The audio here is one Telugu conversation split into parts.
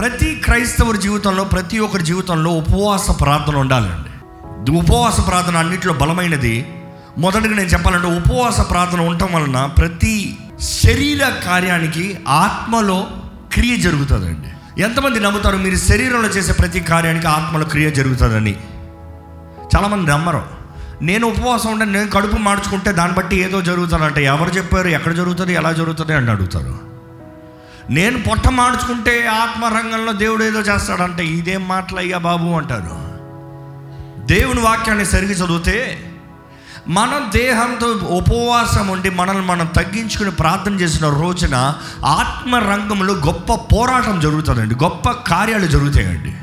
ప్రతి క్రైస్తవుడి జీవితంలో ప్రతి ఒక్కరి జీవితంలో ఉపవాస ప్రార్థన ఉండాలండి. ఉపవాస ప్రార్థన అన్నింటిలో బలమైనది. మొదటిగా నేను చెప్పాలంటే ఉపవాస ప్రార్థన ఉండటం వలన ప్రతి శరీర కార్యానికి ఆత్మలో క్రియ జరుగుతుందండి. ఎంతమంది నమ్ముతారు మీరు శరీరంలో చేసే ప్రతి కార్యానికి ఆత్మలో క్రియ జరుగుతుందని? చాలామంది నమ్మరు. నేను ఉపవాసం ఉంటే నేను కడుపు మార్చుకుంటే దాన్ని బట్టి ఏదో జరుగుతుందంటే ఎవరు చెప్పారు ఎక్కడ జరుగుతుంది ఎలా జరుగుతుంది అని అడుగుతారు. నేను పొట్ట మార్చుకుంటే ఆత్మరంగంలో దేవుడు ఏదో చేస్తాడంటే ఇదేం మాటలయ్యా బాబు అంటారు. దేవుని వాక్యాన్ని సరిగి చదివితే మనం దేహంతో ఉపవాసం ఉండి మనల్ని మనం తగ్గించుకుని ప్రార్థన చేసిన రోజున ఆత్మరంగంలో గొప్ప పోరాటం జరుగుతుందండి. గొప్ప కార్యాలు జరుగుతాయండి.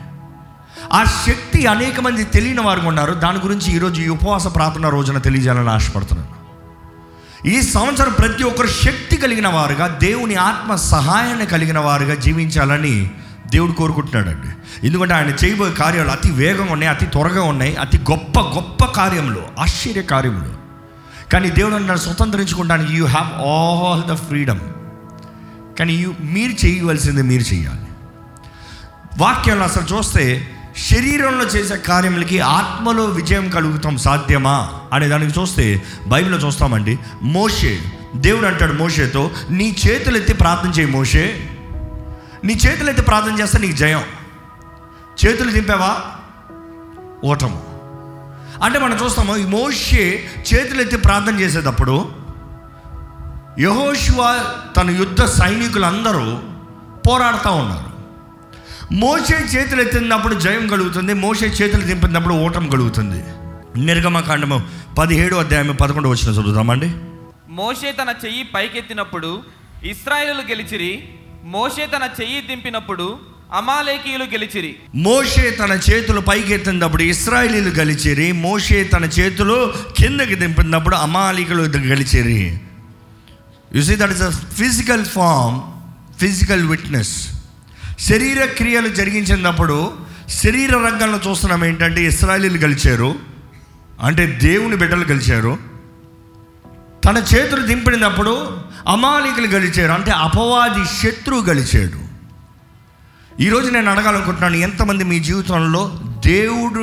ఆ శక్తి అనేక మంది తెలియని వారు ఉన్నారు. దాని గురించి ఈరోజు ఈ ఉపవాస ప్రార్థన రోజున తెలియజేయాలని ఆశపడుతున్నాను. ఈ సంవత్సరం ప్రతి ఒక్కరు శక్తి కలిగిన వారుగా దేవుని ఆత్మ సహాయాన్ని కలిగిన వారుగా జీవించాలని దేవుడు కోరుకుంటున్నాడండి. ఎందుకంటే ఆయన చేయబోయే కార్యాలు అతి వేగంగా ఉన్నాయి అతి త్వరగా ఉన్నాయి అతి గొప్ప గొప్ప కార్యములు ఆశ్చర్య కార్యములు. కానీ దేవుడు నన్ను స్వతంత్రించుకోవడానికి you have all the freedom కానీ యూ మీరు చేయవలసింది మీరు చేయాలి. వాక్యాలు అసలు చూస్తే శరీరంలో చేసే కార్యములకి ఆత్మలో విజయం కలుగుతాం సాధ్యమా? అనే దానికి చూస్తే బైబిల్లో చూస్తామండి. మోషే దేవుడు అంటాడు మోషేతో నీ చేతులు ఎత్తి ప్రార్థన చేయి మోషే. నీ చేతులు ఎత్తి ప్రార్థన చేస్తే నీకు జయం. చేతులు దింపావా? ఓటము. అంటే మనం చూస్తాము ఈ మోషే చేతులు ఎత్తి ప్రార్థన చేసేటప్పుడు యహోశివ తన యుద్ధ సైనికులందరూ పోరాడుతూ ఉన్నారు. మోసే చేతులు ఎత్తినప్పుడు జయం కలుగుతుంది మోసే చేతులు దింపినప్పుడు ఓటం కలుగుతుంది. నిర్గమకాండము పదిహేడు అధ్యాయం పదకొండు వచ్చిన చదువుతామండి మోషే తన చెయ్యి పైకెత్తినప్పుడు ఇస్రాయేలు గెలిచిరి మోషే తన చెయ్యి దింపినప్పుడు అమాలేకీయులు గెలిచిరి. మోషే తన చేతులు పైకి ఎత్తినప్పుడు ఇస్రాయలీలు గెలిచిరి మోషే తన చేతులు కిందకి దింపినప్పుడు అమాలికలు గెలిచిరి. You see that is a physical form physical witness శరీర క్రియలు జరిగించినప్పుడు శరీర రంగంలో చూస్తున్నాం ఏంటంటే ఇస్రాయలీలు గెలిచారు. అంటే దేవుని బిడ్డలు గెలిచారు. తన చేతులు దింపినప్పుడు అమాలికలు గెలిచారు. అంటే అపవాది శత్రువు గెలిచాడు. ఈరోజు నేను అడగాలనుకుంటున్నాను ఎంతమంది మీ జీవితంలో దేవుడు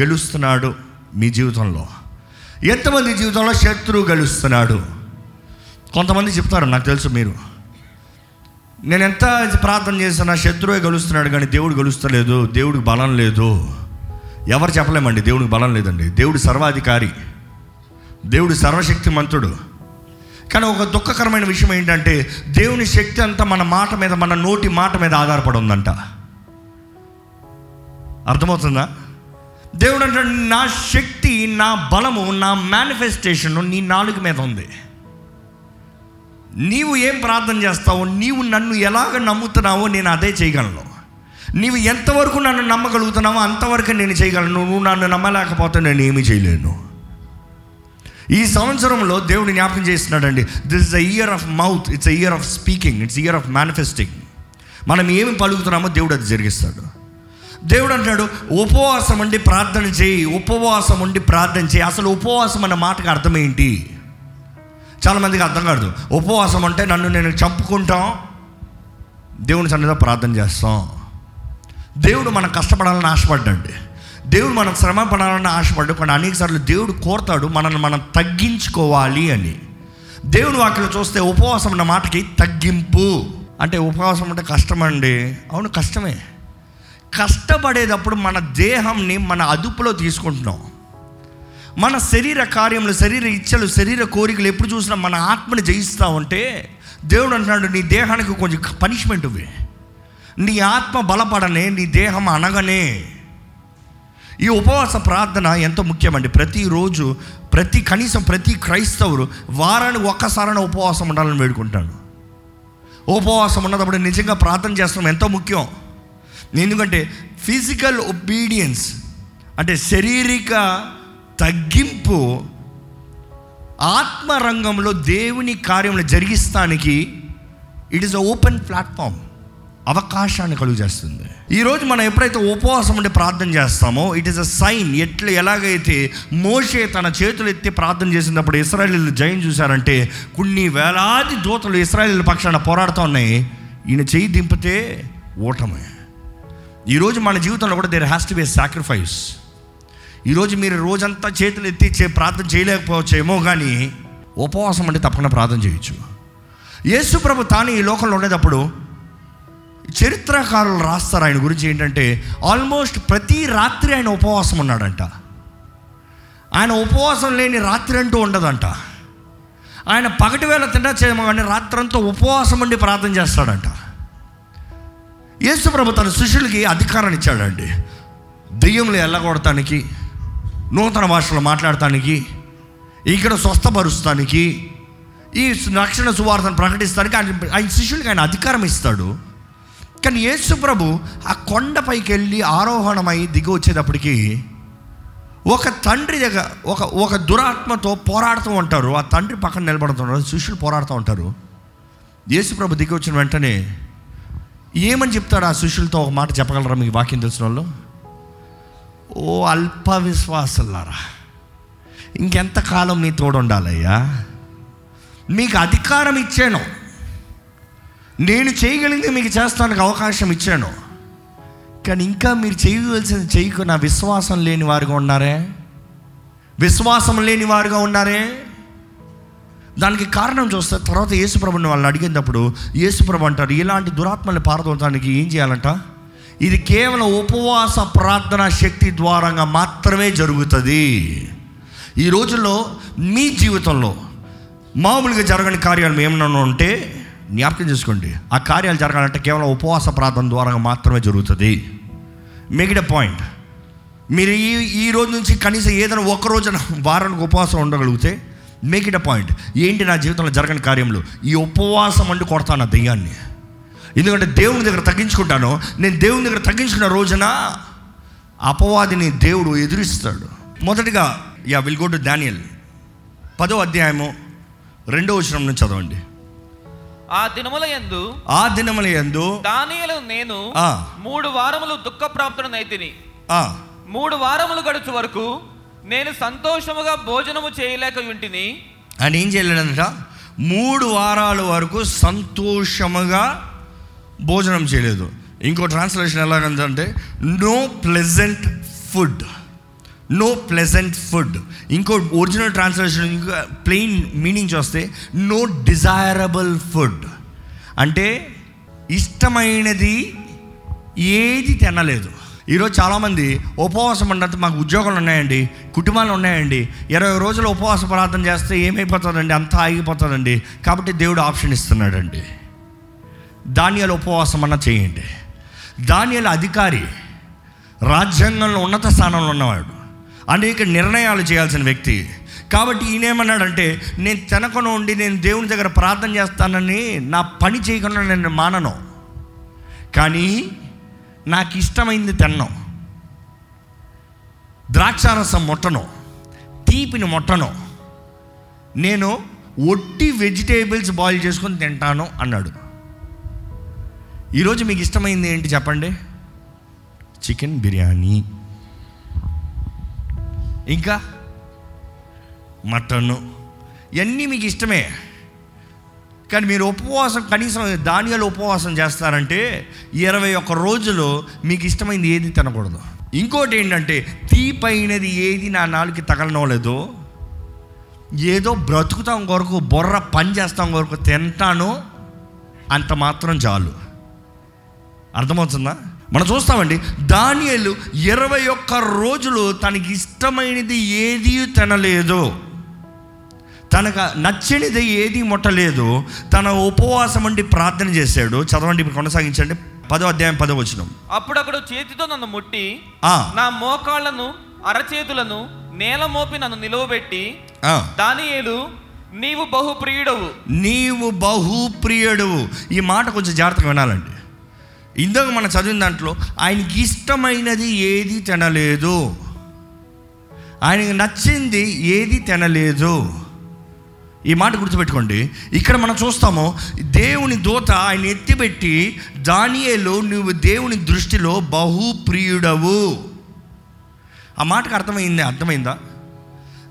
గెలుస్తున్నాడు మీ జీవితంలో? ఎంతమంది జీవితంలో శత్రువు గెలుస్తున్నాడు? కొంతమంది చెప్తారు నాకు తెలుసు మీరు. నేను ఎంత ప్రార్థన చేసినా శత్రువే గలుస్తున్నాడు కానీ దేవుడు గలుస్తలేదు దేవుడికి బలం లేదు. ఎవరు చెప్పలేమండి? దేవుడికి బలం లేదండి. దేవుడు సర్వాధికారి. దేవుడు సర్వశక్తి మంతుడు కానీ ఒక దుఃఖకరమైన విషయం ఏంటంటే దేవుని శక్తి అంతా మన మాట మీద మన నోటి మాట మీద ఆధారపడి ఉందంట. అర్థమవుతుందా? దేవుడు అంటే నా శక్తి నా బలము నా మేనిఫెస్టేషన్ నీ నాలుగు మీద ఉంది. నీవు ఏం ప్రార్థన చేస్తావో నీవు నన్ను ఎలాగ నమ్ముతున్నావో నేను అదే చేయగలను. నీవు ఎంతవరకు నన్ను నమ్మగలుగుతున్నావో అంతవరకు నేను చేయగలను. నువ్వు నన్ను నమ్మలేకపోతే నేను ఏమీ చేయలేను. ఈ సంవత్సరంలో దేవుడు జ్ఞాపకం చేస్తున్నాడండి this is the year of mouth it's year of speaking it's year of manifesting మనం ఏమి పలుకుతున్నామో దేవుడు అది జరిగిస్తాడు. దేవుడు అంటాడు ఉపవాసం ఉండి ప్రార్థన చేయి ఉపవాసం ఉండి ప్రార్థన చేయి. అసలు ఉపవాసం అన్న మాటకు అర్థం ఏంటి? చాలామందికి అర్థం కాదు. ఉపవాసం అంటే నన్ను నేను చంపుకుంటాం దేవుని సన్నిధిలో ప్రార్థన చేస్తాం. దేవుడు మనం కష్టపడాలని ఆశపడ్డండి. దేవుడు మనం శ్రమ పడాలని ఆశపడ్డు కానీ అనేక సార్లు దేవుడు కోరతాడు మనల్ని మనం తగ్గించుకోవాలి అని. దేవుని వాక్యలో చూస్తే ఉపవాసం అన్న మాటకి తగ్గింపు. అంటే ఉపవాసం అంటే కష్టమండి. అవును కష్టమే. కష్టపడేటప్పుడు మన దేహంని మన అదుపులో తీసుకుంటున్నాం. మన శరీర కార్యములు శరీర ఇచ్చలు శరీర కోరికలు ఎప్పుడు చూసినా మన ఆత్మని జయిస్తూ ఉంటే దేవుడు అంటున్నాడు నీ దేహానికి కొంచెం పనిష్మెంట్ ఇవి నీ ఆత్మ బలపడనే నీ దేహం అనగనే ఈ ఉపవాస ప్రార్థన ఎంతో ముఖ్యమండి? ప్రతిరోజు ప్రతి కనీసం ప్రతి క్రైస్తవుడు వారానికి ఒక్కసారైనా ఉపవాసం ఉండాలని వేడుకుంటాను ఉపవాసం ఉన్నప్పుడు నిజంగా ప్రార్థన చేస్తాం ఎంతో ముఖ్యం. ఎందుకంటే ఫిజికల్ ఒబీడియన్స్ అంటే శారీరక తగ్గింపు ఆత్మరంగంలో దేవుని కార్యములు జరిగిస్తానికి it is a open platform అవకాశాన్ని కలుగు చేస్తుంది. ఈరోజు మనం ఎప్పుడైతే ఉపవాసం ఉండి ప్రార్థన చేస్తామో ఇట్ ఈస్ అ సైన్ ఎట్లా ఎలాగైతే మోషే తన చేతులు ఎత్తి ప్రార్థన చేసినప్పుడు ఇస్రాయలీలు జయం చూశారంటే కొన్ని వేలాది దూతలు ఇస్రాయలీల పక్షాన పోరాడుతూ ఉన్నాయి. ఈయన చేయి దింపితే ఓటమే. ఈరోజు మన జీవితంలో కూడా there has to be sacrifice ఈరోజు మీరు రోజంతా చేతులు ఎత్తి చే ప్రార్థన చేయలేకపోవచ్చేమో కానీ ఉపవాసం అంటే తప్పకుండా ప్రార్థన చేయొచ్చు. యేసు ప్రభు తాను ఈ లోకంలో ఉండేటప్పుడు చరిత్రకారులు రాస్తారు. ఆయన గురించి ఏంటంటే ఆల్మోస్ట్ ప్రతి రాత్రి ఆయన ఉపవాసం ఉన్నాడంట. ఆయన ఉపవాసం లేని రాత్రి అంటూ ఉండదంట. ఆయన పగటి వేళ తినచ్చేమో కానీ రాత్రంతా ఉపవాసం ఉండి ప్రార్థన చేస్తాడంట. యేసు ప్రభు తన శిష్యులకి అధికారాన్ని ఇచ్చాడండి. దెయ్యంలో ఎల్లగొడటానికి నూతన భాషలో మాట్లాడటానికి ఇక్కడ స్వస్థపరుస్తానికి ఈ రక్షణ సువార్తను ప్రకటిస్తానికి ఆయన ఆయన శిష్యులకి ఆయన అధికారం ఇస్తాడు. కానీ యేసు ప్రభు ఆ కొండపైకి వెళ్ళి ఆరోహణమై దిగి వచ్చేటప్పటికి ఒక తండ్రి దగ్గర ఒక ఒక దురాత్మతో పోరాడుతూ ఉంటారు. ఆ తండ్రి పక్కన నిలబడుతున్నారు శిష్యులు పోరాడుతూ ఉంటారు. యేసు ప్రభు దిగి వచ్చిన వెంటనే ఏమని చెప్తాడు ఆ శిష్యులతో ఒక మాట చెప్పగలరా? మీకు వాక్యం తెలిసిన వాళ్ళు? ఓ అల్ప విశ్వాసులారా ఇంకెంతకాలం మీ తోడుండాలయ్యా? మీకు అధికారం ఇచ్చాను. నేను చేయగలిగింది మీకు చేస్తానికి అవకాశం ఇచ్చాను. కానీ ఇంకా మీరు చేయవలసింది చేయకు నా విశ్వాసం లేని వారుగా ఉన్నారే? విశ్వాసం లేని వారుగా ఉన్నారే? దానికి కారణం చూస్తే తర్వాత యేసుప్రభుని వాళ్ళని అడిగినప్పుడు యేసుప్రభు అంటారు ఇలాంటి దురాత్మల్ని పారదోలటానికి ఏం చేయాలంట? ఇది కేవలం ఉపవాస ప్రార్థన శక్తి ద్వారంగా మాత్రమే జరుగుతుంది. ఈ రోజుల్లో మీ జీవితంలో మామూలుగా జరగని కార్యాలు ఏమన్నా ఉంటే జ్ఞాపకం చేసుకోండి. ఆ కార్యాలు జరగాలంటే కేవలం ఉపవాస ప్రార్థన ద్వారా మాత్రమే జరుగుతుంది. మిగిలిన పాయింట్ మీరు ఈ ఈ రోజు నుంచి కనీసం ఏదైనా ఒక రోజున వారానికి ఉపవాసం ఉండగలిగితే మేక్ ఇట్ అ పాయింట్ ఏంటి నా జీవితంలో జరగని కార్యంలో ఈ ఉపవాసం అంటూ కొడతాను ఆ దెయ్యాన్ని. ఎందుకంటే దేవుని దగ్గర తగ్గించుకుంటాను. నేను దేవుని దగ్గర తగ్గించుకున్న రోజున అపవాదిని దేవుడు ఎదురిస్తాడు. మొదటిగా yeah will go to Daniel. పదో అధ్యాయము రెండో వచనం నుంచి చదవండి. ఆ దినముల యందు ఆ దినముల యందు దానియలు నేను. మూడు వారములు దుఃఖప్రాప్తుడనైతిని ఆ, మూడు వారములు గడుచు వరకు నేను సంతోషముగా భోజనము చేయలేక ఉంటిని ఆయన ఏం చేయలేడంట? మూడు వారాల వరకు సంతోషముగా భోజనం చేయలేదు. ఇంకో ట్రాన్స్లేషన్ ఎలాగంటే no pleasant food no pleasant food ఇంకో ఒరిజినల్ ట్రాన్స్లేషన్ ఇంకా ప్లెయిన్ మీనింగ్ చూస్తే నో డిజైరబుల్ ఫుడ్ అంటే ఇష్టమైనది ఏది తినలేదు. ఈరోజు చాలామంది ఉపవాసం అంటే మాకు ఉద్యోగాలు ఉన్నాయండి కుటుంబాలు ఉన్నాయండి. ఇరవై రోజులు ఉపవాస ప్రార్థన చేస్తే ఏమైపోతుందండి? అంతా ఆగిపోతుందండి. కాబట్టి దేవుడు ఆప్షన్ ఇస్తున్నాడండి. దానియాల ఉపవాసం అన్న చేయండి. ధాన్యాల అధికారి రాజ్యాంగంలో ఉన్నత స్థానంలో ఉన్నవాడు. అనేక నిర్ణయాలు చేయాల్సిన వ్యక్తి. కాబట్టి ఈయనేమన్నాడంటే నేను తినకుండా ఉండి నేను దేవుని దగ్గర ప్రార్థన చేస్తానని నా పని చేయకుండా నేను మానను. కానీ నాకు ఇష్టమైంది తిన్నాం. ద్రాక్షారసం ముట్టను. తీపిని ముట్టను. నేను ఒట్టి వెజిటేబుల్స్ బాయిల్ చేసుకొని తింటాను అన్నాడు. ఈరోజు మీకు ఇష్టమైంది ఏంటి చెప్పండి? చికెన్ బిర్యానీ. ఇంకా? మటను. ఇవన్నీ మీకు ఇష్టమే. కానీ మీరు ఉపవాసం కనీసం ధాన్యాలు ఉపవాసం చేస్తారంటే ఇరవై ఒక్క రోజులు మీకు ఇష్టమైంది ఏది తినకూడదు. ఇంకోటి ఏంటంటే తీపైనది ఏది నా నాలుగు తగలనోలేదు ఏదో బ్రతుకుతాం కొరకు బొర్ర పని చేస్తాం కొరకు తింటాను అంత మాత్రం చాలు. అర్థమవుతుందా? మనం చూస్తామండి దానియలు ఇరవై ఒక్క రోజులు తనకి ఇష్టమైనది ఏది తినలేదు. తనకు నచ్చనిది ఏది ముట్టలేదు. తన ఉపవాసం ఉండి ప్రార్థన చేశాడు. చదవండి ఇప్పుడు కొనసాగించండి. పదో అధ్యాయం పదో వచ్చినాం అప్పుడప్పుడు చేతితో నన్ను ముట్టి నా మోకాళ్ళను అరచేతులను నేల మోపి నన్ను నిలువబెట్టి. దానియేలు నీవు బహు ప్రియుడవు నీవు బహుప్రియుడు ఈ మాట కొంచెం జాగ్రత్తగా వినాలండి. ఇందాక మనం చదివిన దాంట్లో ఆయనకి ఇష్టమైనది ఏది తినలేదు. ఆయనకి నచ్చింది ఏది తినలేదు. ఈ మాట గుర్తుపెట్టుకోండి. ఇక్కడ మనం చూస్తాము దేవుని దూత ఆయన ఎత్తిపెట్టి దానియేలు నువ్వు దేవుని దృష్టిలో బహుప్రియుడవు. ఆ మాటకు అర్థమైంది అర్థమైందా?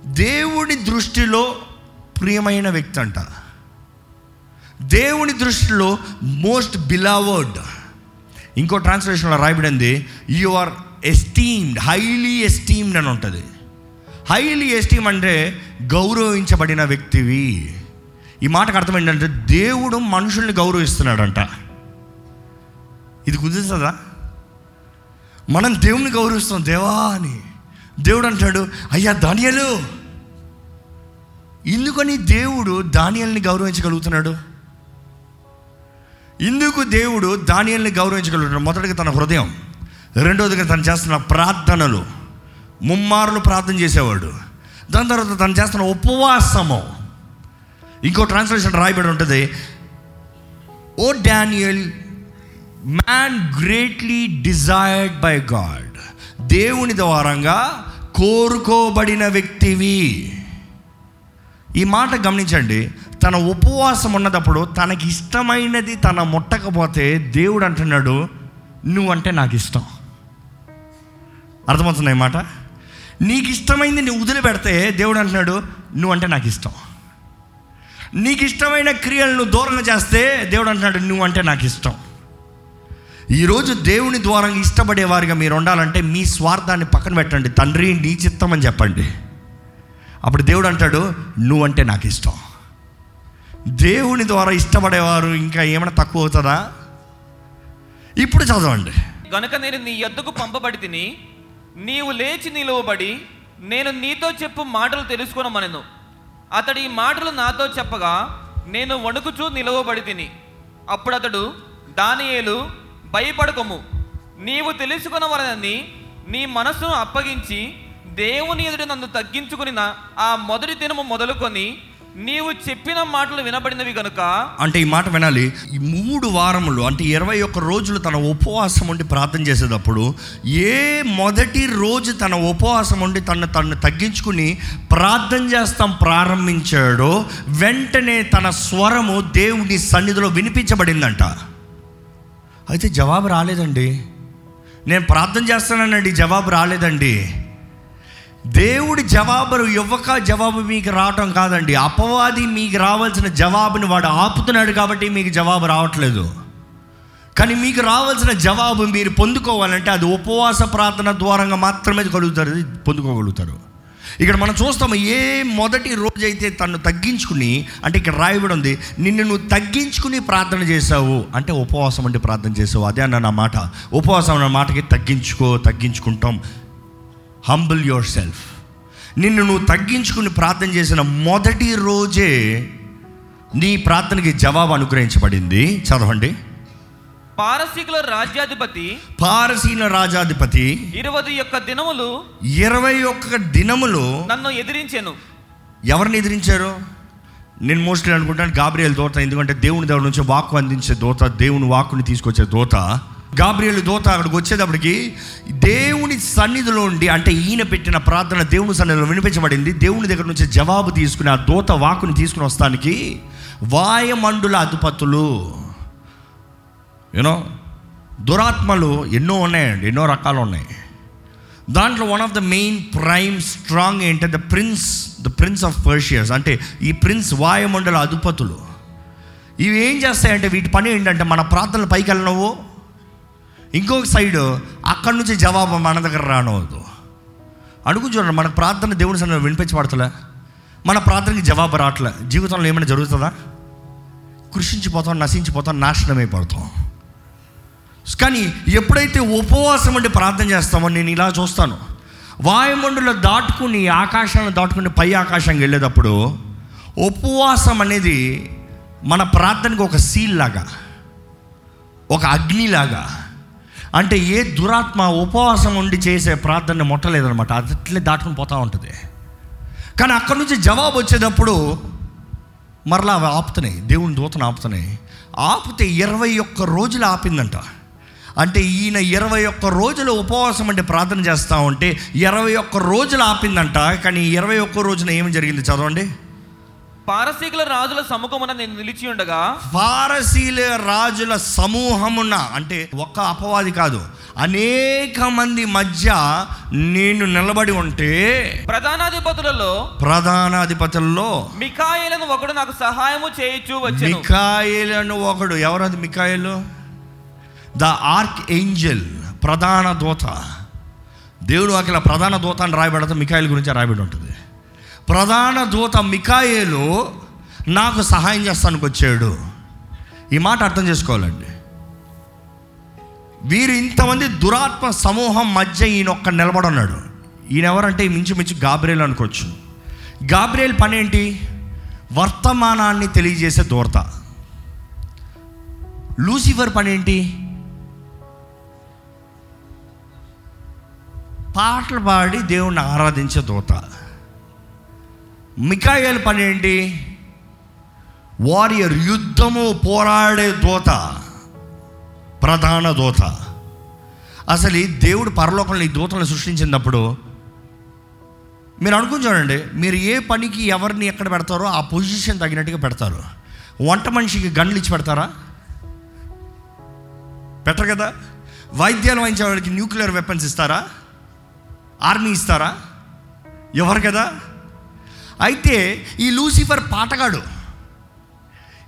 దేవుని దృష్టిలో ప్రియమైన వ్యక్తి అంట. దేవుని దృష్టిలో మోస్ట్ బిలావర్డ్ ఇంకో ట్రాన్స్లేషన్లో రాయబడింది you are esteemed highly esteemed అని ఉంటుంది. హైలీ ఎస్టీమ్ అంటే గౌరవించబడిన వ్యక్తివి. ఈ మాటకు అర్థం ఏంటంటే దేవుడు మనుషుల్ని గౌరవిస్తున్నాడంట. ఇది కుదురుతుందా మనం దేవుని గౌరవిస్తాం దేవా అని. దేవుడు అంటాడు అయ్యా ధాన్యాలు ఎందుకని దేవుడు ధాన్యాల్ని గౌరవించగలుగుతున్నాడు? ఇందుకు దేవుడు ధాన్యాల్ని గౌరవించగలుగుతాడు మొదటిగా తన హృదయం రెండోదిగా తను చేస్తున్న ప్రార్థనలు. ముమ్మారులు ప్రార్థన చేసేవాడు. దాని తర్వాత తను చేస్తున్న ఉపవాసము. ఇంకో ట్రాన్స్లేషన్ రాయబడి ఉంటుంది O Daniel man greatly desired by God. దేవుని ద్వారంగా కోరుకోబడిన వ్యక్తివి. ఈ మాట గమనించండి తన ఉపవాసం ఉన్నదప్పుడు తనకి ఇష్టమైనది తన ముట్టకపోతే దేవుడు అంటున్నాడు నువ్వంటే నాకు ఇష్టం అర్థమవుతుంది మాట? నీకు ఇష్టమైంది నువ్వు వదిలిపెడితే దేవుడు అంటున్నాడు నువ్వంటే నాకు ఇష్టం నీకు ఇష్టమైన క్రియలను దూరంగా చేస్తే దేవుడు అంటున్నాడు నువ్వంటే నాకు ఇష్టం ఈరోజు దేవుని ద్వారా ఇష్టపడే వారిగా మీరు ఉండాలంటే మీ స్వార్థాన్ని పక్కన పెట్టండి. తండ్రి నీ చిత్తం అని చెప్పండి. అప్పుడు దేవుడు అంటాడు నువ్వంటే నాకు ఇష్టం దేవుని ద్వారా ఇష్టపడేవారు ఇంకా ఏమైనా తక్కువ అవుతుందా? ఇప్పుడు చదవండి. గనుక నేను నీ ఎద్దకు పంపబడి తిని నీవు లేచి నిలువబడి నేను నీతో చెప్పు మాటలు తెలుసుకొనమనెను. అతడు ఈ మాటలు నాతో చెప్పగా నేను వణుకుచూ నిలువబడి తిని. అప్పుడు అతడు దానియేలు భయపడకము. నీవు తెలుసుకొనవలనని నీ మనస్సును అప్పగించి దేవుని ఎదుట నన్ను తగ్గించుకుని ఆ మొదటి దినము మొదలుకొని నీవు చెప్పిన మాటలు వినబడినవి గనుక అంటే ఈ మాట వినాలి. ఈ మూడు వారములు అంటే ఇరవై ఒక్క రోజులు తన ఉపవాసం ఉండి ప్రార్థన చేసేటప్పుడు ఏ మొదటి రోజు తన ఉపవాసం ఉండి తను తను తగ్గించుకుని ప్రార్థన చేస్తాం ప్రారంభించాడో వెంటనే తన స్వరము దేవుని సన్నిధిలో వినిపించబడిందంట. అయితే జవాబు రాలేదండి. నేను ప్రార్థన చేస్తానండి జవాబు రాలేదండి. దేవుడి జవాబు ఇవ్వక జవాబు మీకు రావటం కాదండి. అపవాది మీకు రావాల్సిన జవాబుని వాడు ఆపుతున్నాడు కాబట్టి మీకు జవాబు రావట్లేదు. కానీ మీకు రావాల్సిన జవాబు మీరు పొందుకోవాలంటే అది ఉపవాస ప్రార్థన ద్వారంగా మాత్రమే కలుగుతారు పొందుకోగలుగుతారు. ఇక్కడ మనం చూస్తాము ఏ మొదటి రోజైతే తను తగ్గించుకుని అంటే ఇక్కడ రాయబడి ఉంది నిన్ను నువ్వు తగ్గించుకుని ప్రార్థన చేసావు అంటే ఉపవాసం అంటే ప్రార్థన చేసావు అదే అన్న నా మాట. ఉపవాసం అన్న మాటకి తగ్గించుకో తగ్గించుకుంటాం. హంబుల్ యువర్ సెల్ఫ్ నిన్ను నువ్వు తగ్గించుకుని ప్రార్థన చేసిన మొదటి రోజే నీ ప్రార్థనకి జవాబు అనుగ్రహించబడింది. చదవండి. పారసీకుల రాజ్యాధిపతి పారసీన రాజాధిపతి ఇరవై యొక్క దినములు ఇరవై ఒక్క దినములు నన్ను ఎదిరించెను. ఎవరిని ఎదిరించారు? నేను మోస్ట్లీ అనుకుంటాను గాబ్రియల్ దోత ఎందుకంటే దేవుని దేవుడి నుంచి వాక్కు అందించే దోత దేవుని వాక్కుని తీసుకొచ్చే దోత. గాబ్రియల్ దోత అక్కడికి వచ్చేటప్పటికి దేవుని సన్నిధిలో ఉండి అంటే ఈయన పెట్టిన ప్రార్థన దేవుని సన్నిధిలో వినిపించబడింది. దేవుని దగ్గర నుంచి జవాబు తీసుకుని ఆ దోత వాక్కుని తీసుకుని వస్తానికి వాయమండుల అధిపతులు. యూనో దురాత్మలు ఎన్నో ఉన్నాయండి ఎన్నో రకాలు ఉన్నాయి. దాంట్లో one of the main prime strong ఏంటంటే the prince the prince of Persia's అంటే ఈ ప్రిన్స్ వాయుమండల అధిపతులు. ఇవి ఏం చేస్తాయంటే వీటి పని ఏంటంటే మన ప్రార్థనలు పైకి వెళ్ళనవు ఇంకొక సైడ్ అక్కడి నుంచి జవాబు మన దగ్గర రానవద్దు అడుగు చూడండి మన ప్రార్థన దేవుని సన్న వినిపించబడతలే మన ప్రార్థనకి జవాబు రావట్లే. జీవితంలో ఏమైనా జరుగుతుందా? కృషించిపోతాం నశించిపోతాం నాశనం అయిపోతాం కానీ ఎప్పుడైతే ఉపవాసం అంటే ప్రార్థన చేస్తామో నేను ఇలా చూస్తాను. వాయుమండులో దాటుకుని ఆకాశాన్ని దాటుకుని పై ఆకాశంకి వెళ్ళేటప్పుడు ఉపవాసం అనేది మన ప్రార్థనకు ఒక సీల్ లాగా ఒక అగ్నిలాగా అంటే ఏ దురాత్మ ఉపవాసం ఉండి చేసే ప్రార్థన ముట్టలేదనమాట అది అట్లే దాటుకుని పోతూ ఉంటుంది. కానీ అక్కడి నుంచి జవాబు వచ్చేటప్పుడు మరలా అవి ఆపుతున్నాయి. దేవుని దూతను ఆపుతున్నాయి. ఆపితే ఇరవై ఒక్క రోజులు ఆపిందంట. అంటే ఈయన ఇరవై ఒక్క రోజులు ఉపవాసం అంటే ప్రార్థన చేస్తూ ఉంటే ఇరవై ఒక్క రోజులు ఆపిందంట. కానీ ఇరవై ఒక్క రోజున ఏమి జరిగింది? చదవండి. పారసీకుల రాజుల సముఖమున నేను నిలిచి ఉండగా పారసీల రాజుల సమూహమున అంటే ఒక్క అపవాది కాదు అనేక మంది మధ్య నేను నిలబడి ఉంటే ప్రధానాధిపతులలో ప్రధానాధిపతుల్లో మికాయేలను ఒకడు నాకు సహాయము చేయించు వచ్చెను. మికాయిలను ఒకడు ఎవరది మికాయిలు ద ఆర్క్ ఏంజల్ ప్రధాన దూత. దేవుడు అక్కడ ప్రధాన దూత అని రాయబడితే మికాయిల్ గురించి రాయబడి ఉంటుంది. ప్రధాన దూత మికాయేలు నాకు సహాయం చేస్తానికి వచ్చాడు ఈ మాట అర్థం చేసుకోవాలండి. వీరు ఇంతమంది దురాత్మ సమూహం మధ్య ఈయన ఒక్క నిలబడి ఉన్నాడు ఈయన ఎవరంటే మించుమించు గాబ్రేల్ అనుకోవచ్చు. గాబ్రేల్ పని ఏంటి వర్తమానాన్ని తెలియజేసే దూరత లూసిఫర్ పని ఏంటి పాటలు పాడి దేవుణ్ణి ఆరాధించే దూత. మికాయల పని ఏంటి? వారియర్ యుద్ధము పోరాడే దోత ప్రధాన దూత. అసలు ఈ దేవుడు పరలోకంలో ఈ దూతలను సృష్టించినప్పుడు మీరు అనుకుని చూడండి మీరు ఏ పనికి ఎవరిని ఎక్కడ పెడతారో ఆ పొజిషన్ తగినట్టుగా పెడతారు. వంట మనిషికి గండ్లు ఇచ్చి పెడతారా? పెట్టరు కదా? వైద్యాలు వాయించే వాడికి న్యూక్లియర్ వెపన్స్ ఇస్తారా? ఆర్మీ ఇస్తారా? ఎవరు కదా? అయితే ఈ లూసిఫర్ పాటగాడు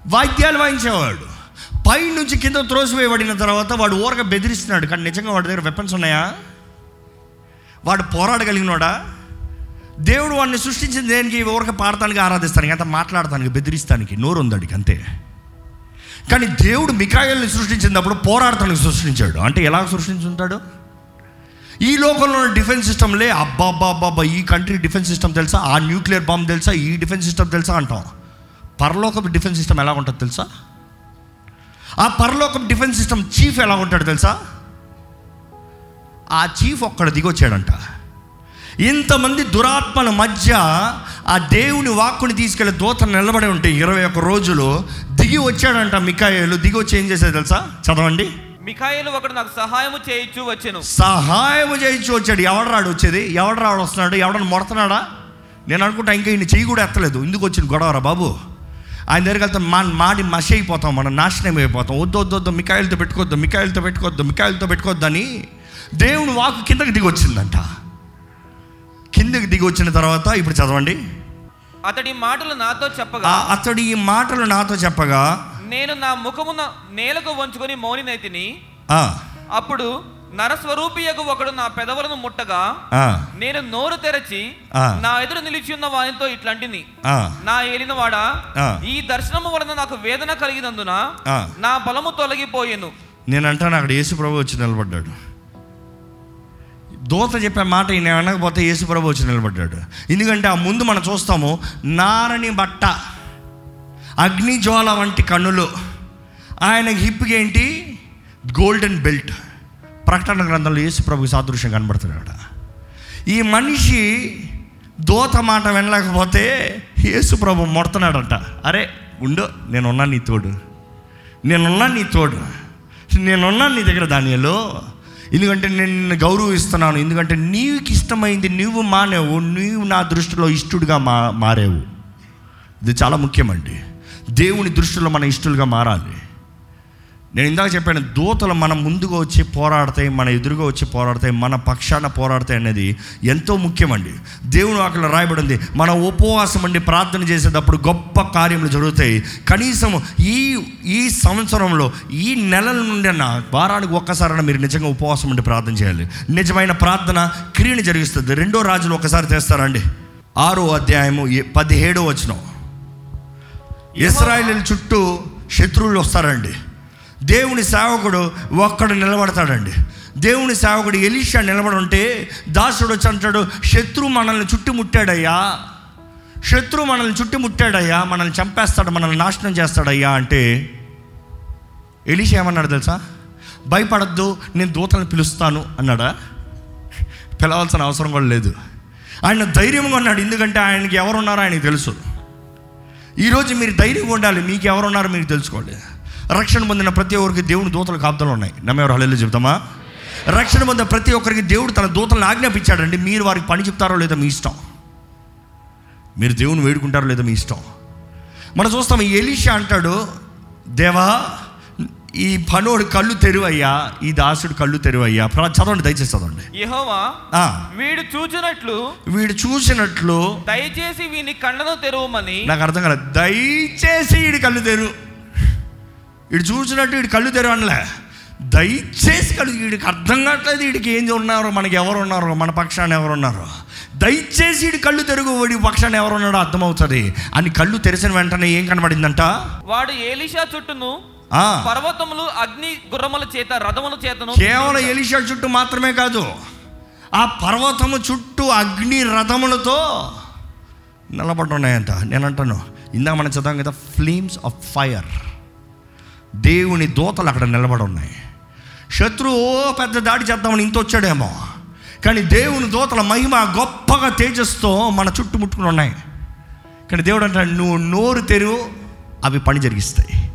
వాయిద్యాలు వాయించేవాడు పై నుంచి కింద త్రోసివేయబడిన తర్వాత వాడు ఊరక బెదిరిస్తున్నాడు. కానీ నిజంగా వాడి దగ్గర వెపన్స్ ఉన్నాయా? వాడు పోరాడగలిగినోడా? దేవుడు వాడిని సృష్టించిన దేనికి? ఊరక పాడటానికి ఆరాధిస్తానికి అంత మాట్లాడతానికి బెదిరిస్తానికి. నోరు ఉందాడికి అంతే. కానీ దేవుడు మికాయల్ని సృష్టించినప్పుడు పోరాడతానికి సృష్టించాడు. అంటే ఎలా సృష్టించుంటాడు? ఈ లోకంలో ఉన్న డిఫెన్స్ సిస్టమ్లే అబ్బా అబ్బా ఈ కంట్రీ డిఫెన్స్ సిస్టమ్ తెలుసా? ఆ న్యూక్లియర్ బాంబ్ తెలుసా? ఈ డిఫెన్స్ సిస్టమ్ తెలుసా అంటాం. పరలోకపు డిఫెన్స్ సిస్టమ్ ఎలా ఉంటుంది తెలుసా? ఆ పరలోకం డిఫెన్స్ సిస్టమ్ చీఫ్ ఎలా ఉంటాడు తెలుసా? ఆ చీఫ్ ఒక్కడ దిగొచ్చాడంట. ఇంతమంది దురాత్మల మధ్య ఆ దేవుని వాక్కుని తీసుకెళ్ళి దూత నిలబడి ఉంటే ఇరవై ఒక్క రోజులు దిగి వచ్చాడంట మికాయలు దిగి వచ్చి ఏం చేసేది తెలుసా? చదవండి. మిఖాయిలు ఒకడు నాకు సహాయము చేయించు వచ్చెను. సహాయం చేయించి వచ్చాడు. ఎవడు రాడు వచ్చేది? ఎవడు రాడు వస్తున్నాడు? ఎవడన్నా మొడతున్నాడా నేను అనుకుంటా ఇంకా ఈయన చెయ్యి కూడా ఎత్తలేదు. ఎందుకు వచ్చిన గొడవరా బాబు? ఆయన దగ్గరికి వెళ్తే మా మాడి మసి అయిపోతాం మనం నాశనం అయిపోతాం. వద్దు వద్దు వద్దు మికాయిలతో పెట్టుకోవద్దు మికాయిలతో పెట్టుకోవద్దు మికాయిలతో పెట్టుకోవద్దు అని దేవుని వాకు కిందకి దిగి వచ్చిందంట. కిందకి దిగి వచ్చిన తర్వాత ఇప్పుడు చదవండి. అతడి మాటలు నాతో చెప్పగా అతడు ఈ మాటలు నాతో చెప్పగా నేను నా ముఖమున నేలకు వంచుకొని మౌనినైతిని అప్పుడు నరస్వరూపియగు ఒకడు నా పెదవులను ముట్టగా నేను నోరు తెరచి. నా ఎదురు నిలిచి ఉన్న వానితో ఇట్లాంటిని. నా ఏలినవాడా. ఈ దర్శనము వలన నాకు వేదన కలిగినందున. నా బలము తొలగిపోయెను. నేను అంటాను అక్కడ యేసు ప్రభు వచ్చి నిలబడ్డాడు. దూత చెప్పే మాట ఈయన అనకపోతే యేసు ప్రభు వచ్చి నిలబడ్డాడు. ఎందుకంటే ఆ ముందు మనం చూస్తాము నారని బట్ట. అగ్నిజ్వాల వంటి కన్నులు. ఆయన హిప్కి ఏంటి? గోల్డెన్ బెల్ట్ ప్రకటన గ్రంథంలో యేసు ప్రభుకి సాదృశ్యం కనబడుతున్నాడు ఈ మనిషి దోత మాట వినలేకపోతే యేసు ప్రభు మొడుతున్నాడంట అరే ఉండు నేనున్నా నీ తోడు. నేనున్నా నీ తోడు. నేనున్నా నీ దగ్గర దానిలో ఎందుకంటే నేను నిన్ను గౌరవిస్తున్నాను. ఎందుకంటే నీకు ఇష్టమైంది నువ్వు మానేవు. నీవు నా దృష్టిలో ఇష్టడుగా మా మారేవు. ఇది చాలా ముఖ్యమండి. దేవుని దృష్టిలో మన ఇష్టలుగా మారాలి. నేను ఇందాక చెప్పాను దూతలు మన ముందుగా వచ్చి పోరాడతాయి మన ఎదురుగా వచ్చి పోరాడతాయి మన పక్షాన పోరాడతాయి అనేది ఎంతో ముఖ్యమండి. దేవుని అక్కడ రాయబడింది మన ఉపవాసం అండి ప్రార్థన చేసేటప్పుడు గొప్ప కార్యములు జరుగుతాయి. కనీసం ఈ ఈ సంవత్సరంలో ఈ నెలల నుండి అన్న వారానికి ఒక్కసారైనా మీరు నిజంగా ఉపవాసం ఉండి ప్రార్థన చేయాలి. నిజమైన ప్రార్థన క్రియను జరిగిస్తుంది. రెండో రాజులు ఒకసారి చేస్తారండి ఆరో అధ్యాయము పదిహేడో వచనం. ఇస్రాయేల్ చుట్టూ శత్రువులు వస్తారండి. దేవుని సేవకుడు ఒక్కడు నిలబడతాడండి. దేవుని సేవకుడు ఎలీషా నిలబడుంటే దాసుడు వచ్చి అంటాడు శత్రు మనల్ని చుట్టుముట్టాడయ్యా శత్రు మనల్ని చుట్టుముట్టాడయ్యా మనల్ని చంపేస్తాడు మనల్ని నాశనం చేస్తాడయ్యా. అంటే ఎలీషా ఏమన్నాడు తెలుసా? భయపడద్దు నేను దూతలను పిలుస్తాను అన్నాడా? పిలవాల్సిన అవసరం కూడా లేదు. ఆయన ధైర్యంగా ఉన్నాడు ఎందుకంటే ఆయనకి ఎవరున్నారో ఆయనకి తెలుసు. ఈరోజు మీరు ధైర్యంగా ఉండాలి. మీకు ఎవరున్నారో మీకు తెలుసుకోండి. రక్షణ పొందిన ప్రతి ఒక్కరికి దేవుని దూతలు కాపుతలు ఉన్నాయి. నమ్మేవారు హల్లెలూయా చెప్తామా? రక్షణ పొందిన ప్రతి ఒక్కరికి దేవుడు తన దూతలను ఆజ్ఞాపించాడండి. మీరు వారికి పని చెప్తారో లేదో మీ ఇష్టం. మీరు దేవుని వేడుకుంటారో లేదో మీ ఇష్టం. మనం చూస్తాం ఈ ఎలీషా అంటాడు దేవా ఈ పనోడు కళ్ళు తెరువయ్యా ఈ దాసుడు కళ్ళు తెరువయ్యా. చదవండి దయచేసి చదవండి. యెహోవా ఆ, వీడు చూచినట్లు వీడు చూసినట్లు దయచేసి వీని కళ్ళను తెరవమని నాకు అర్థం కాలేదు. దయచేసి వీడి కళ్ళు తెరు. వీడు చూసినట్టు వీడి కళ్ళు తెరు అనలే దయచేసి కలిగి వీడికి అర్థం కావట్లేదు. వీడికి ఏంది ఉన్నారో మనకి ఎవరు ఉన్నారో మన పక్షాన్ని ఎవరు ఉన్నారో. దయచేసి వీడి కళ్ళు తెరుగు వీడి పక్షాన్ని ఎవరు ఉన్నాడో అర్థమవుతుంది. అని కళ్ళు తెరిచిన వెంటనే ఏం కనబడిందంట? వాడు ఏలిషా చుట్టూను పర్వతములు అగ్ని గుర్రముల చేత రథముల చేతను కేవలం ఎలిషా చుట్టూ మాత్రమే కాదు ఆ పర్వతము చుట్టూ అగ్ని రథములతో నిలబడి ఉన్నాయంట నేను అంటాను ఇందాక మనం చదివాం కదా ఫ్లేమ్స్ ఆఫ్ ఫైర్ దేవుని దూతలు అక్కడ నిలబడి ఉన్నాయి శత్రువు పెద్ద దాడి చేద్దామని ఇంత వచ్చాడేమో. కానీ దేవుని దూతల మహిమ గొప్పగా తేజస్తో మన చుట్టూ ముట్టుకుని ఉన్నాయి. కానీ దేవుడు అంటాడు నువ్వు నోరు తెరువు అవి పని జరిగిస్తాయి.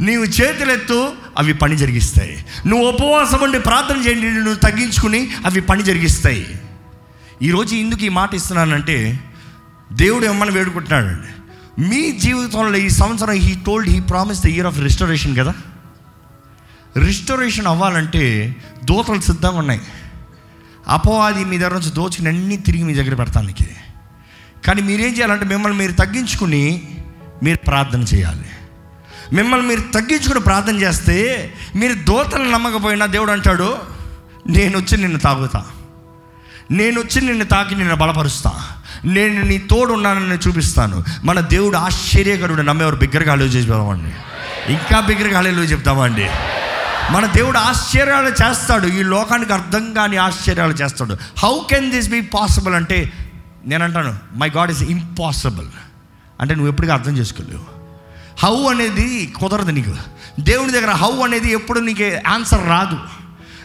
నీవు చేతులెత్తు అవి పని జరిగిస్తాయి. నువ్వు ఉపవాసం ఉండి ప్రార్థన చేయండి నువ్వు తగ్గించుకుని అవి పని జరిగిస్తాయి. ఈరోజు ఎందుకు ఈ మాట ఇస్తున్నానంటే దేవుడు ఏమని వేడుకుంటున్నాడండి మీ జీవితంలో ఈ సంవత్సరం he told he promise the year of restoration కదా? రిస్టరేషన్ అవ్వాలంటే దూతలు సిద్ధంగా ఉన్నాయి. అపవాది మీ దగ్గర నుంచి దోచుకుని అన్నీ తిరిగి మీ దగ్గర పెడతానికి. కానీ మీరేం చేయాలంటే మిమ్మల్ని మీరు తగ్గించుకుని మీరు ప్రార్థన చేయాలి. మిమ్మల్ని మీరు తగ్గించుకుని ప్రార్థన చేస్తే మీరు దోతలు నమ్మకపోయినా దేవుడు అంటాడు నేను వచ్చి నిన్ను తాగుతా. నేను వచ్చి నిన్ను తాకి నిన్ను బలపరుస్తా. నేను నీ తోడు ఉన్నానని చూపిస్తాను. మన దేవుడు ఆశ్చర్యకరుడు నమ్మేవారు బిగ్గరగా ఆలోచన చెప్తామండి ఇంకా బిగ్గరగా ఆలోచన చెప్తామండి. మన దేవుడు ఆశ్చర్యాలు చేస్తాడు ఈ లోకానికి అర్థం కాని ఆశ్చర్యాలు చేస్తాడు. How can this be possible అంటే నేను అంటాను మై గాడ్ ఇస్ ఇంపాసిబుల్ అంటే నువ్వు ఎప్పటికీ అర్థం చేసుకోలేవు. హౌ అనేది కుదరదు నీకు. దేవుని దగ్గర హౌ అనేది ఎప్పుడు నీకు ఆన్సర్ రాదు.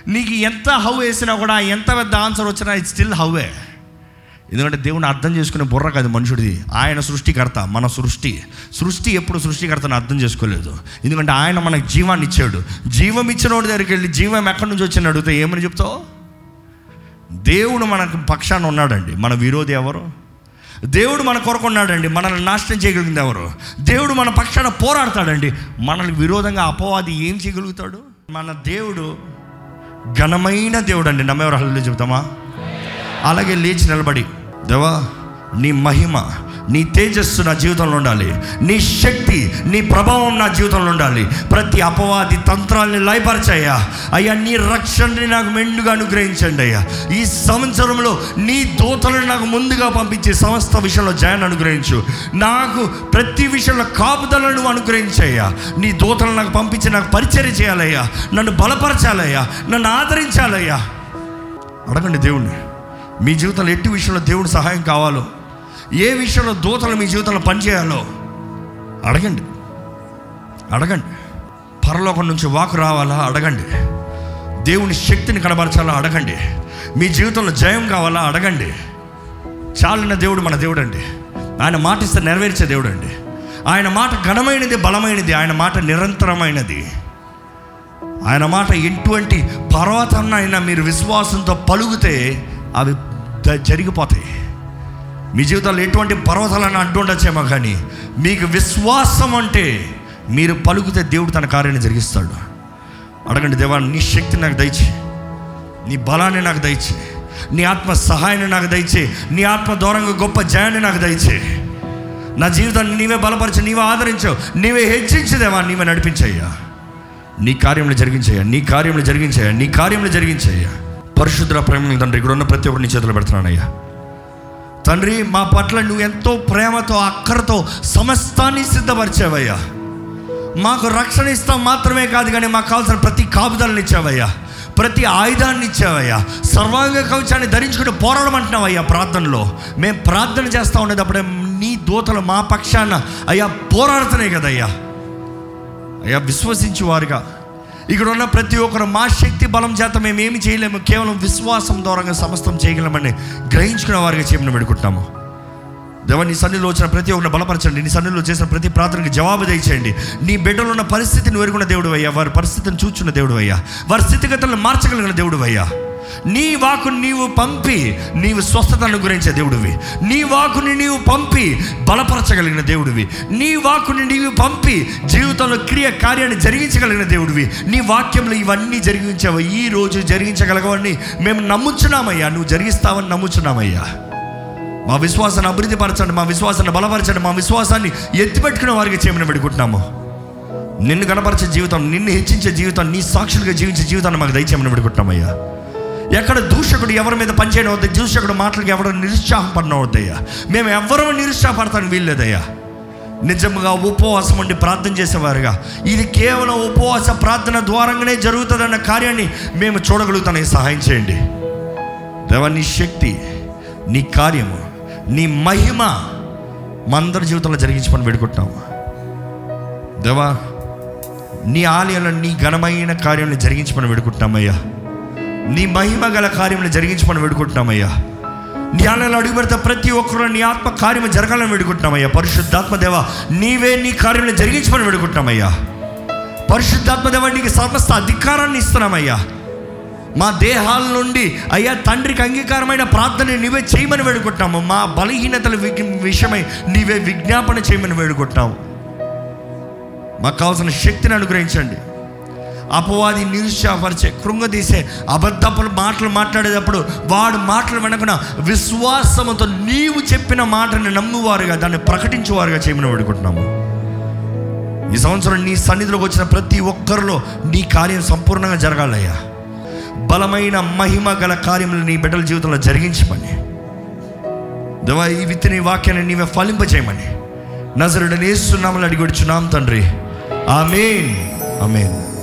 నీకు ఎంత హౌ వేసినా కూడా ఎంత పెద్ద ఆన్సర్ వచ్చినా ఇట్ స్టిల్ హౌవే ఎందుకంటే దేవుని అర్థం చేసుకునే బుర్ర కాదు మనుషుడిది. ఆయన సృష్టికర్త మన సృష్టి. సృష్టి ఎప్పుడు సృష్టికర్తను అర్థం చేసుకోలేదు. ఎందుకంటే ఆయన మనకు జీవాన్ని ఇచ్చాడు. జీవం ఇచ్చిన వాడి దగ్గరికి వెళ్ళి జీవం ఎక్కడి నుంచి వచ్చిన అడిగితే ఏమని చెప్తావు? దేవుడు మనకు పక్షాన ఉన్నాడండి. మన విరోధి ఎవరు? దేవుడు మన కొరకున్నాడండి మనల్ని నాశనం చేయగలిగింది ఎవరు? దేవుడు మన పక్షాన పోరాడతాడండి. మనల్ని విరోధంగా అపవాది ఏం చేయగలుగుతాడు? మన దేవుడు ఘనమైన దేవుడు అండి నమ్మేవారు హల్లు చెబుతామా? అలాగే లేచి నిలబడి దేవా నీ మహిమ నీ తేజస్సు నా జీవితంలో ఉండాలి. నీ శక్తి నీ ప్రభావం నా జీవితంలో ఉండాలి. ప్రతి అపవాది తంత్రాల్ని లయపరచయ్యా. అయ్యా నీ రక్షణని నాకు మెండుగా అనుగ్రహించండి అయ్యా. ఈ సంవత్సరంలో నీ దూతలను నాకు ముందుగా పంపించి సమస్త విషయంలో జయాన్ని అనుగ్రహించు. నాకు ప్రతి విషయంలో కాపుదలను అనుగ్రహించయ్యా. నీ దూతలను నాకు పంపించి నాకు పరిచర్య చేయాలయ్యా. నన్ను బలపరచాలయ్యా. నన్ను ఆదరించాలయ్యా. అడగండి దేవుణ్ణి. మీ జీవితంలో ఎట్టి విషయంలో దేవుడు సహాయం కావాలో? ఏ విషయంలో దూతలు మీ జీవితంలో పనిచేయాలో? అడగండి. అడగండి. పరలోకం నుంచి వాకు రావాలా? అడగండి. దేవుని శక్తిని కనబరచాలా? అడగండి. మీ జీవితంలో జయం కావాలా? అడగండి. చాలిన దేవుడు మన దేవుడు అండి ఆయన మాట ఇస్తే నెరవేర్చే దేవుడు అండి ఆయన మాట ఘనమైనది బలమైనది. ఆయన మాట నిరంతరమైనది. ఆయన మాట ఎటువంటి పర్వతాన్నైనా మీరు విశ్వాసంతో పలుగుతే అవి జరిగిపోతాయి. మీ జీవితంలో ఎటువంటి పర్వతాలను అడ్డు ఉండొచ్చేమో కానీ మీకు విశ్వాసం అంటే మీరు పలుకుతే దేవుడు తన కార్యాన్ని జరిగిస్తాడు. అడగండి దేవా నీ శక్తి నాకు దయచే నీ బలాన్ని నాకు దయచే నీ ఆత్మ సహాయాన్ని నాకు దయచే నీ ఆత్మ దూరంగా గొప్ప జయాన్ని నాకు దయచే నా జీవితాన్ని నీవే బలపరచు నీవే ఆదరించావు నీవే హెచ్చించదేవా నీవే నడిపించయ్యా. నీ కార్యంలో జరిగించయ్యా నీ కార్యంలో జరిగించయ్యా నీ కార్యంలో జరిగించయ్యా. పరిశుద్ధ ప్రేమ తండ్రి ఇక్కడ ఉన్న ప్రతి ఒక్కరిని చేతులు పెడుతున్నానయ్యా. తండ్రి మా పట్ల నువ్వు ఎంతో ప్రేమతో అక్కరతో సమస్తాన్ని సిద్ధపరిచావయ్యా. మాకు రక్షణ ఇస్తాం మాత్రమే కాదు కానీ మాకు కావాల్సిన ప్రతి కాపుదలను ఇచ్చావయ్యా. ప్రతి ఆయుధాన్ని ఇచ్చావయ్యా. సర్వాంగ కవచాన్ని ధరించుకుంటూ పోరాడమంటున్నావయ్యా ప్రార్థనలో. మేము ప్రార్థన చేస్తూ ఉండేటప్పుడే నీ దూతలు మా పక్షాన అయ్యా పోరాడుతున్నాయి కదయ్యా. అయ్యా విశ్వసించి వారుగా. ఇక్కడ ఉన్న ప్రతి ఒక్కరు మా శక్తి బలం చేత మేము ఏమి చేయలేము. కేవలం విశ్వాసం ద్వారా సమస్తం చేయగలమని గ్రహించుకునే వారిగా చేయమని పెడుకుంటాము దేవా నీ సన్నిలో వచ్చిన ప్రతి ఒక్కరిని బలపరచండి. నీ సన్నిలో చేసిన ప్రతి ప్రార్థనకి జవాబు దయచేయండి. నీ బిడ్డలో ఉన్న పరిస్థితిని వేరుకున్న దేవుడు అయ్యా. వారి పరిస్థితిని చూచున్న దేవుడు అయ్యా. వారి స్థితిగతులను మార్చగలిగిన దేవుడు అయ్యా. నీ వాకుని నీవు పంపి నీవు స్వస్థతను గురించే దేవుడివి. నీ వాకుని నీవు పంపి బలపరచగలిగిన దేవుడివి. నీ వాకుని నీవు పంపి జీవితంలో క్రియ కార్యాన్ని జరిగించగలిగిన దేవుడివి. నీ వాక్యంలో ఇవన్నీ జరిగించావు? ఈ రోజు జరిగించగలగవని మేము నమ్ముచున్నామయ్యా. నువ్వు జరిగిస్తావని నమ్ముచున్నామయ్యా. మా విశ్వాసాన్ని అభివృద్ధి పరచండి మా విశ్వాసాన్ని బలపరచండి మా విశ్వాసాన్ని ఎత్తిపెట్టుకునే వారికి చేయమని పెడుకుంటున్నాము నిన్ను కనపరిచే జీవితం నిన్ను హెచ్చించే జీవితం నీ సాక్షులుగా జీవించే జీవితాన్ని మాకు దయచేయమని పెడుకుంటున్నామయ్యా ఎక్కడ దూషకుడు ఎవరి మీద పనిచేయడం వద్ద దూషకుడు మాటలకి ఎవరు నిరుత్సాహపడిన వద్దయ్యా మేము ఎవరూ నిరుత్సాహపడతాను వీల్లేదయ్యా. నిజంగా ఉపవాసం ఉండి ప్రార్థన చేసేవారుగా. ఇది కేవలం ఉపవాస ప్రార్థన ద్వారంగానే జరుగుతుందన్న కార్యాన్ని మేము చూడగలుగుతానికి సహాయం చేయండి. దేవా నీ శక్తి నీ కార్యము నీ మహిమ మా అందరి జీవితంలో జరిగించమని వేడుకుంటున్నాము దేవా నీ ఆలయంలో నీ ఘనమైన కార్యాలను జరిగించమని వేడుకుంటున్నామయ్యా నీ మహిమ గల కార్యములు జరిగించమని వేడుకుంటున్నామయ్యా. నీ ఆలయంలో అడుగు పెడితే ప్రతి ఒక్కరు నీ ఆత్మ కార్యము జరగాలని వేడుకుంటున్నామయ్యా. పరిశుద్ధాత్మదేవ నీవే నీ కార్యములు జరిగించమని వేడుకుంటున్నామయ్యా. పరిశుద్ధాత్మదేవ నీకు సమస్త అధికారాన్ని ఇస్తున్నామయ్యా. మా దేహాల నుండి అయ్యా తండ్రికి అంగీకారమైన ప్రార్థన నీవే చేయమని వేడుకుంటున్నాము. మా బలహీనతల విషయమై నీవే విజ్ఞాపన చేయమని వేడుకుంటున్నాము. మాకు కావాల్సిన శక్తిని అనుగ్రహించండి. అపవాది నిరుత్సాహపరిచే కృంగదీసే అబద్ధపులు మాటలు మాట్లాడేటప్పుడు వాడు మాటలు వెనకన విశ్వాసంతో నీవు చెప్పిన మాటని నమ్మువారుగా దాన్ని ప్రకటించేవారుగా చేయమని వేడుకుంటున్నాము. ఈ సంవత్సరం నీ సన్నిధిలోకి వచ్చిన ప్రతి ఒక్కరిలో నీ కార్యం సంపూర్ణంగా జరగాలయ్యా. బలమైన మహిమ గల కార్యములు నీ బిడ్డల జీవితంలో జరిగించమని. దేవా ఈ విత్తిని వాక్యాన్ని నీవే ఫలింపజేయమని. నజరుడని ఏస్తున్నామని అడిగి తండ్రి. ఆమెన్. ఆమెన్.